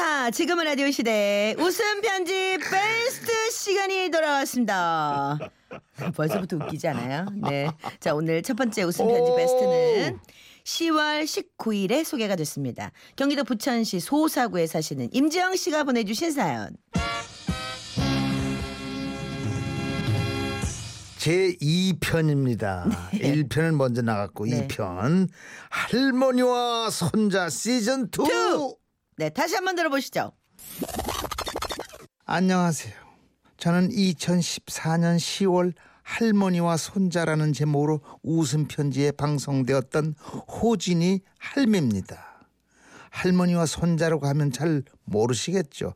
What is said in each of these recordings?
자, 지금은 라디오 시대 웃음 편집 베스트 시간이 돌아왔습니다. 벌써부터 웃기지 않아요? 네. 자, 오늘 첫 번째 웃음 오. 베스트는 10월 19일에 소개가 됐습니다. 경기도 부천시 소사구에 사시는 임지영 씨가 보내주신 사연. 제 2편입니다. 일 1편은 먼저 나갔고 네. 2편 할머니와 손자 시즌 2. Two! 네, 다시 한번 들어보시죠. 안녕하세요. 저는 2014년 10월 할머니와 손자라는 제목으로 웃음 편지에 방송되었던 호진이 할매입니다. 할머니와 손자라고 하면 잘 모르시겠죠.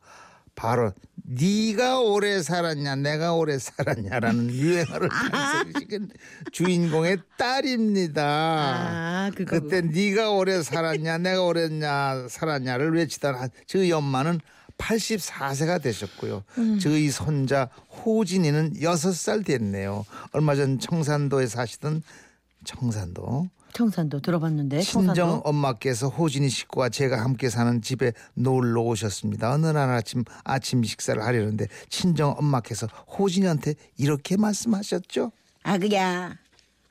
바로 네가 오래 살았냐 내가 오래 살았냐라는 유행어를 탄생시킨 주인공의 딸입니다. 아, 그거. 그때 네가 오래 살았냐 내가 오래냐 살았냐를 외치던 한- 저희 엄마는 84세가 되셨고요. 저희 손자 호진이는 6살 됐네요. 얼마 전 청산도에 사시던 청산도 청산도 들어봤는데. 친정 청산도. 엄마께서 호진이 식구와 제가 함께 사는 집에 놀러 오셨습니다. 어느 날 아침 아침 식사를 하려는데 친정 엄마께서 호진이한테 이렇게 말씀하셨죠. 아그야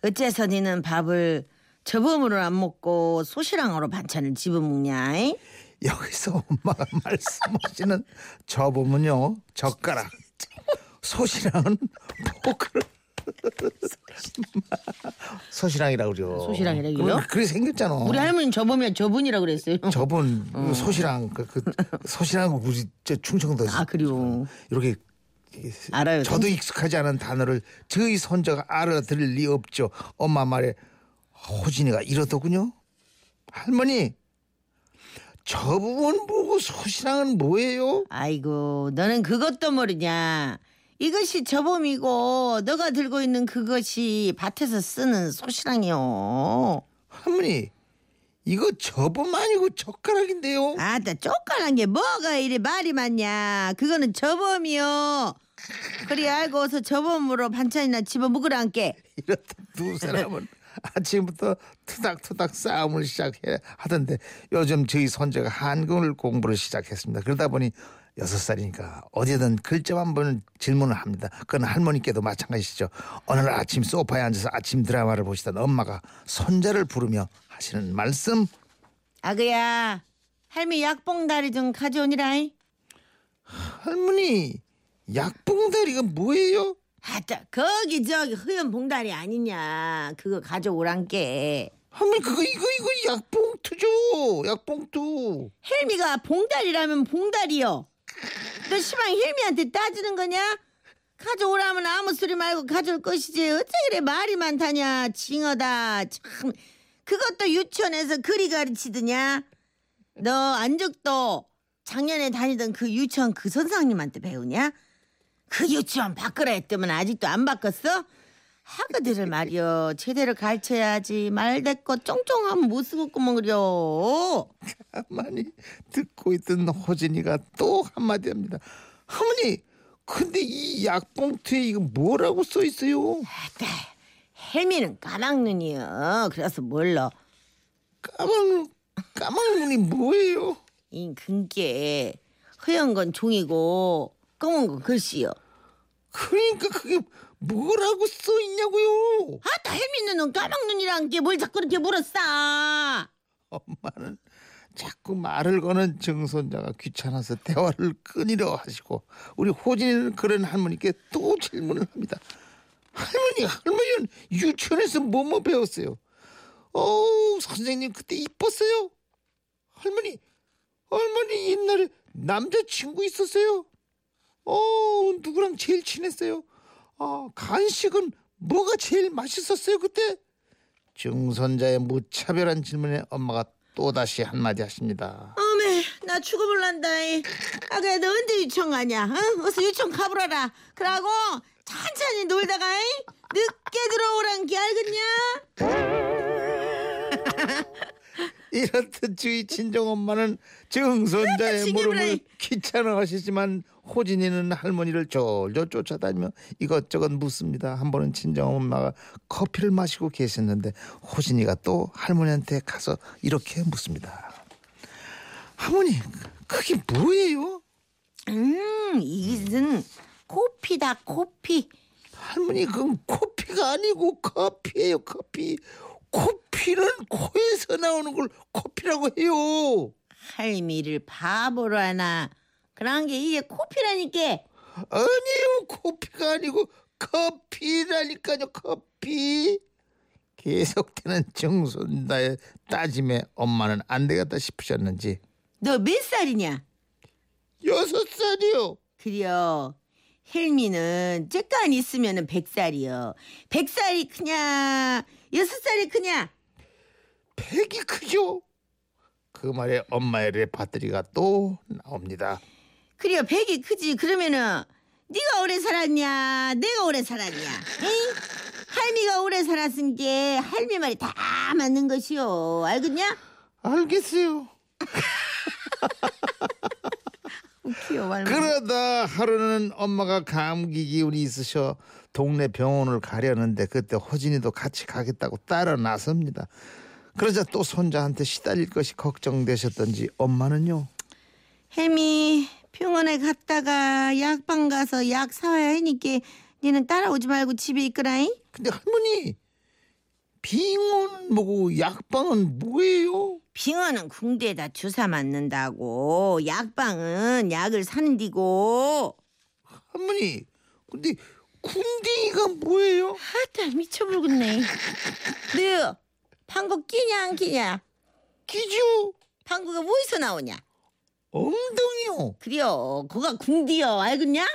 어째서 니는 밥을 저범으로 안 먹고 소시랑으로 반찬을 집어 먹냐? 이? 여기서 엄마가 말씀하시는 저보면요 젓가락 소시랑은 포크를 소시랑이라고 그러죠. 소시랑이라고요? 그럼 그렇게 생겼잖아. 우리 할머니 저범이야 저분이라 그랬어요. 저분 소시랑 그, 그 소시랑 우리 저 충청도 아 그리고 이렇게 알아요. 저도 익숙하지 않은 단어를 저희 손자가 알아들을 리 없죠. 엄마 말에 호진이가 이러더군요. 할머니 저 부분 보고 소시랑은 뭐예요? 아이고 너는 그것도 모르냐? 이것이 저범이고 너가 들고 있는 그것이 밭에서 쓰는 소시랑이요. 할머니 이거 저분 아니고 젓가락인데요. 아따 쪼깔한 게 뭐가 이리 말이 많냐? 그거는 저범이요. 그리 알고서 저범으로 반찬이나 집어 먹으란께. 이렇다 두 사람은 아침부터 투닥투닥 싸움을 시작해 하던데 요즘 저희 손자가 한글 공부를 시작했습니다. 그러다 보니 여섯 살이니까 어디든 글자 한번 질문을 합니다. 그건 할머니께도 마찬가지시죠. 어느 날 아침 소파에 앉아서 아침 드라마를 보시던 엄마가 손자를 부르며 하시는 말씀 아그야 할미 약봉다리 좀 가져오니라. 할머니 약봉다리가 뭐예요? 아따 거기 저기 허연 봉다리 아니냐? 그거 가져오란께. 할머니 그거 이거 이거 약봉투죠 약봉투 헬미가 봉다리라면 봉다리요. 너 시방 헬미한테 따지는 거냐? 가져오라면 아무 소리 말고 가져올 것이지. 어째 그래 말이 많다냐? 징어다. 참. 그것도 유치원에서 그리 가르치더냐? 너 안죽도 작년에 다니던 그 유치원 그 선생님한테 배우냐? 그 유치원 바꾸라 했더만 아직도 안 바꿨어? 하그들을 말이여 제대로 가르쳐야지 말대꾸 쫑쫑하면 못 쓰겠구먼 그려 가만히 듣고 있던 호진이가 또 한마디 합니다. 할머니, 근데 이 약봉투에 이거 뭐라고 써 있어요? 아따, 헬미는 까막눈이여. 그래서 몰라. 까만 까만 눈이 뭐예요? 이 근게 허연 건 종이고 검은 건 글씨요. 그러니까 그게 뭐라고 써 있냐고요? 아따, 헬미 눈은 까막 눈이란 게 뭘 자꾸 이렇게 물었어. 엄마는 자꾸 말을 거는 정손자가 귀찮아서 대화를 끊으려 하시고 우리 호진이는 그런 할머니께 또 질문을 합니다. 할머니, 할머니는 유치원에서 뭐뭐 배웠어요? 어우, 선생님 그때 이뻤어요? 할머니, 할머니 옛날에 남자친구 있었어요? 어, 누구랑 제일 친했어요? 아, 간식은 뭐가 제일 맛있었어요 그때? 증손자의 무차별한 질문에 엄마가 또다시 한마디 하십니다. 어메, 나 죽어볼란다. 아, 그래, 너 언제 유치원 가냐? 어? 어서 유치원 가보라라. 그러고 천천히 놀다가 이? 늦게 들어오란 게 알겠냐? 이렇듯 저희 친정엄마는 증손자의 지겨워라. 물음을 귀찮아하시지만 호진이는 할머니를 졸졸 쫓아다니며 이것저것 묻습니다. 한 번은 친정엄마가 커피를 마시고 계셨는데 호진이가 또 할머니한테 가서 이렇게 묻습니다. 할머니 그게 뭐예요? 음, 이것은 코피다, 코피. 할머니 그건 코피가 아니고 커피예요 커피 코피 는 코에서 나오는 걸 코피라고 해요 할미를 바보로 하나. 그런 게 이게 코피라니까. 아니요 코피가 아니고 커피라니까요 커피 계속되는 정손다의 따짐에 엄마는 안 되겠다 싶으셨는지 너 몇 살이냐? 여섯 살이요 그려. 헬미는 쬐깐 있으면은 백 살이요. 백 살이 크냐? 여섯 살이 크냐? 백이 크죠 그 말에 엄마의 레파토리가 또 나옵니다 그려 백이 크지. 그러면은 네가 오래 살았냐? 내가 오래 살았냐? 에이? 할미가 오래 살았은 게 할미 말이 다 맞는 것이요. 알겠냐? 알겠어요 웃기요 말. 그러다 하루는 엄마가 감기 기운이 있으셔 동네 병원을 가려는데 그때 호진이도 같이 가겠다고 따라 나섭니다. 그러자 또 손자한테 시달릴 것이 걱정되셨던지 엄마는요. 햄이 병원에 갔다가 약방 가서 약 사와야 하니까 니는 따라오지 말고 집에 있거라잉. 근데 할머니 빙원 뭐고 약방은 뭐예요? 빙어는 궁대에다 주사 맞는다고 약방은 약을 사는 디고 할머니 근데 군딩이가 뭐예요? 하다 미쳐버리겠네 너 방구 끼냐 안 끼냐 기죠 방구가 뭐에서 나오냐 엉덩이요. 그래요 그가 궁디요 알겠냐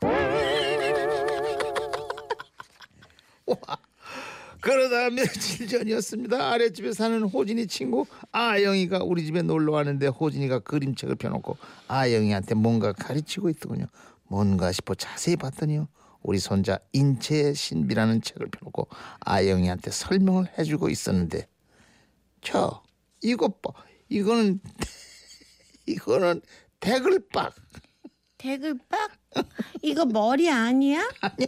그러다 며칠 전이었습니다. 아랫집에 사는 호진이 친구 아영이가 우리 집에 놀러 왔는데 호진이가 그림책을 펴놓고 아영이한테 뭔가 가르치고 있더군요. 뭔가 싶어 자세히 봤더니요. 우리 손자 인체의 신비라는 책을 펴놓고 아영이한테 설명을 해주고 있었는데 저 이것 봐. 이거는 이거는 대글박. 대글박? 이거 머리 아니야.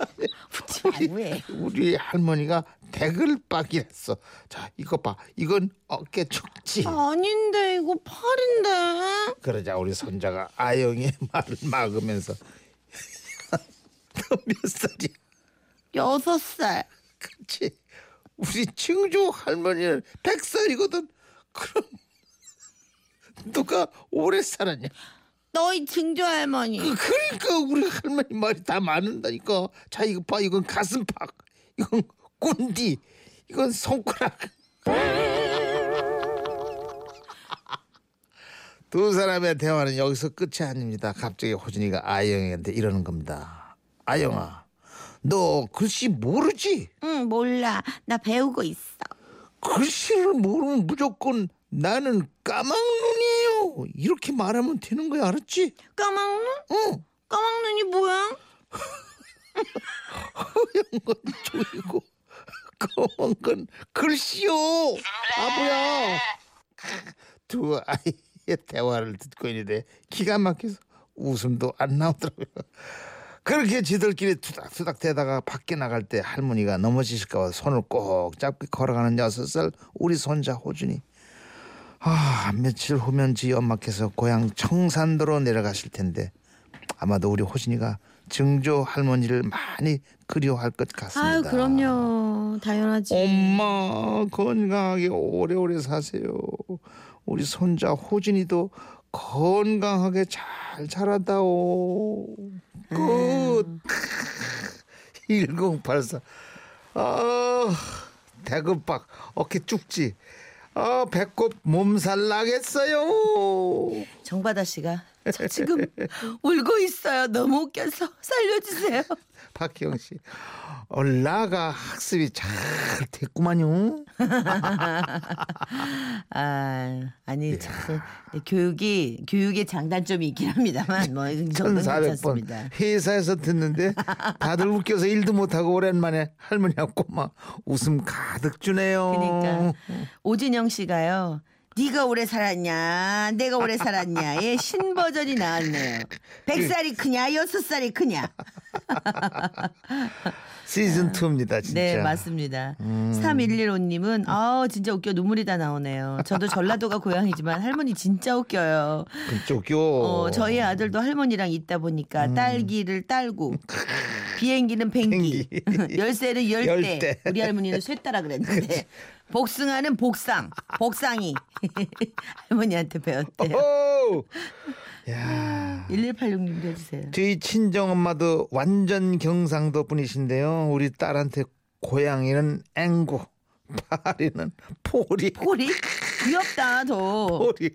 웃지 말고 해 우리 할머니가 대글박이랬어. 자 이거 봐. 이건 어깨 축지. 아닌데 이거 팔인데? 그러자 우리 손자가 아영의 말을 막으면서 너몇 살이야? 여섯 살 그렇지. 우리 증조 할머니는 백 살이거든. 그럼 누가 오래 살았냐? 너희 증조 할머니 그- 그러니까 우리 할머니 말이 다 맞는다니까. 자 이거 봐 이건 가슴팍, 이건 꼰디, 이건 손가락. 두 사람의 대화는 여기서 끝이 아닙니다. 갑자기 호진이가 아영이한테 이러는 겁니다. 아영아, 너 글씨 모르지? 응 몰라 나 배우고 있어 글씨를 모르면 무조건 나는 까막눈이에요. 이렇게 말하면 되는 거야, 알았지? 까막눈? 어. 까막눈이 뭐야? 허연 건 조이고 검은 건 글씨요 바보야 두 아이의 대화를 듣고 있는데 기가 막혀서 웃음도 안 나오더라고요 그렇게 지들끼리 투닥투닥 대다가 밖에 나갈 때 할머니가 넘어지실까 봐 손을 꼭 잡고 걸어가는 여섯 살 우리 손자 호준이 아 며칠 후면 지 엄마께서 고향 청산도로 내려가실 텐데 아마도 우리 호진이가 증조 할머니를 많이 그리워할 것 같습니다. 아유 그럼요 당연하지 엄마 건강하게 오래오래 사세요. 우리 손자 호진이도 건강하게 잘 자라다오. 끝. 1084. 아, 대급박 어깨 쭉지. 아, 배꼽 몸살 나겠어요. 정바다 씨가 저 지금 울고 있어요 너무 웃겨서 살려주세요 박희영 씨. 올라가 학습이 잘 됐구만요. 아 아니 참 교육이 교육의 장단점이 있긴 합니다만 뭐이 정도는 1400번 괜찮습니다 회사에서 듣는데 다들 웃겨서 일도 못하고 오랜만에 할머니하고 막 웃음 가득 주네요. 그러니까 오진영 씨가요. 네가 오래 살았냐, 내가 오래 살았냐의 신버전이 나왔네요. 백 살이 크냐, 여섯 살이 크냐. 시즌 2입니다, 진짜. 음. 네, 맞습니다. 3115님은 아 진짜 웃겨 눈물이 다 나오네요. 저도 전라도가 고향이지만 할머니 진짜 웃겨요. 그쪽요. 어, 저희 아들도 할머니랑 있다 보니까 음. 딸기를 딸고 비행기는 뱅기, 열쇠는 열대. 열대. 우리 할머니는 쇠따라 그랬는데 복숭아는 복상, 복상이 할머니한테 배웠대요. 오! 야. 1186님도 해주세요. 저희 친정 엄마도 완전 경상도 분이신데요. 우리 딸한테 고양이는 앵구, 파리는 포리, 포리 귀엽다 더. 포리,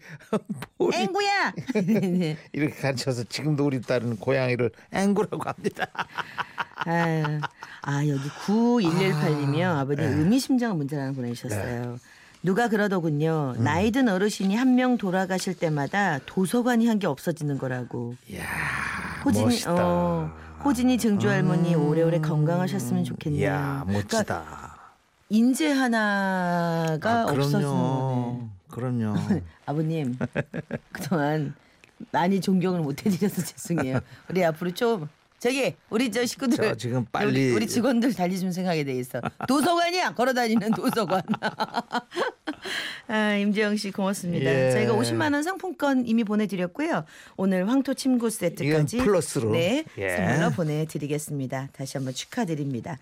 포리 앵구야. 이렇게 가르쳐서 지금도 우리 딸은 고양이를 앵구라고 합니다. 아유, 아 여기 9118님이요. 아, 버님 의미심장한 문자를 하나 보내주셨어요. 누가 그러더군요. 나이 든 어르신이 한 명 돌아가실 때마다 도서관이 한게 없어지는 거라고. 이야, 호진이 멋있다. 어, 호진이 증조 할머니 오래오래 건강하셨으면 좋겠네요. 이야, 그러니까 멋지다. 인재 하나가 아, 없어지는 거네. 그럼요. 아버님 그동안 많이 존경을 못 해드려서 죄송해요. 우리 앞으로 좀 저기 우리 저 식구들 저 지금 빨리- 우리, 우리 직원들 달리 좀 생각에 돼 있어. 도서관이야 걸어다니는 도서관. 아, 임재영 씨 고맙습니다. 예. 저희가 50만 원 상품권 이미 보내드렸고요. 오늘 황토 침구 세트까지 플러스로. 네 예. 선물로 보내드리겠습니다. 다시 한번 축하드립니다.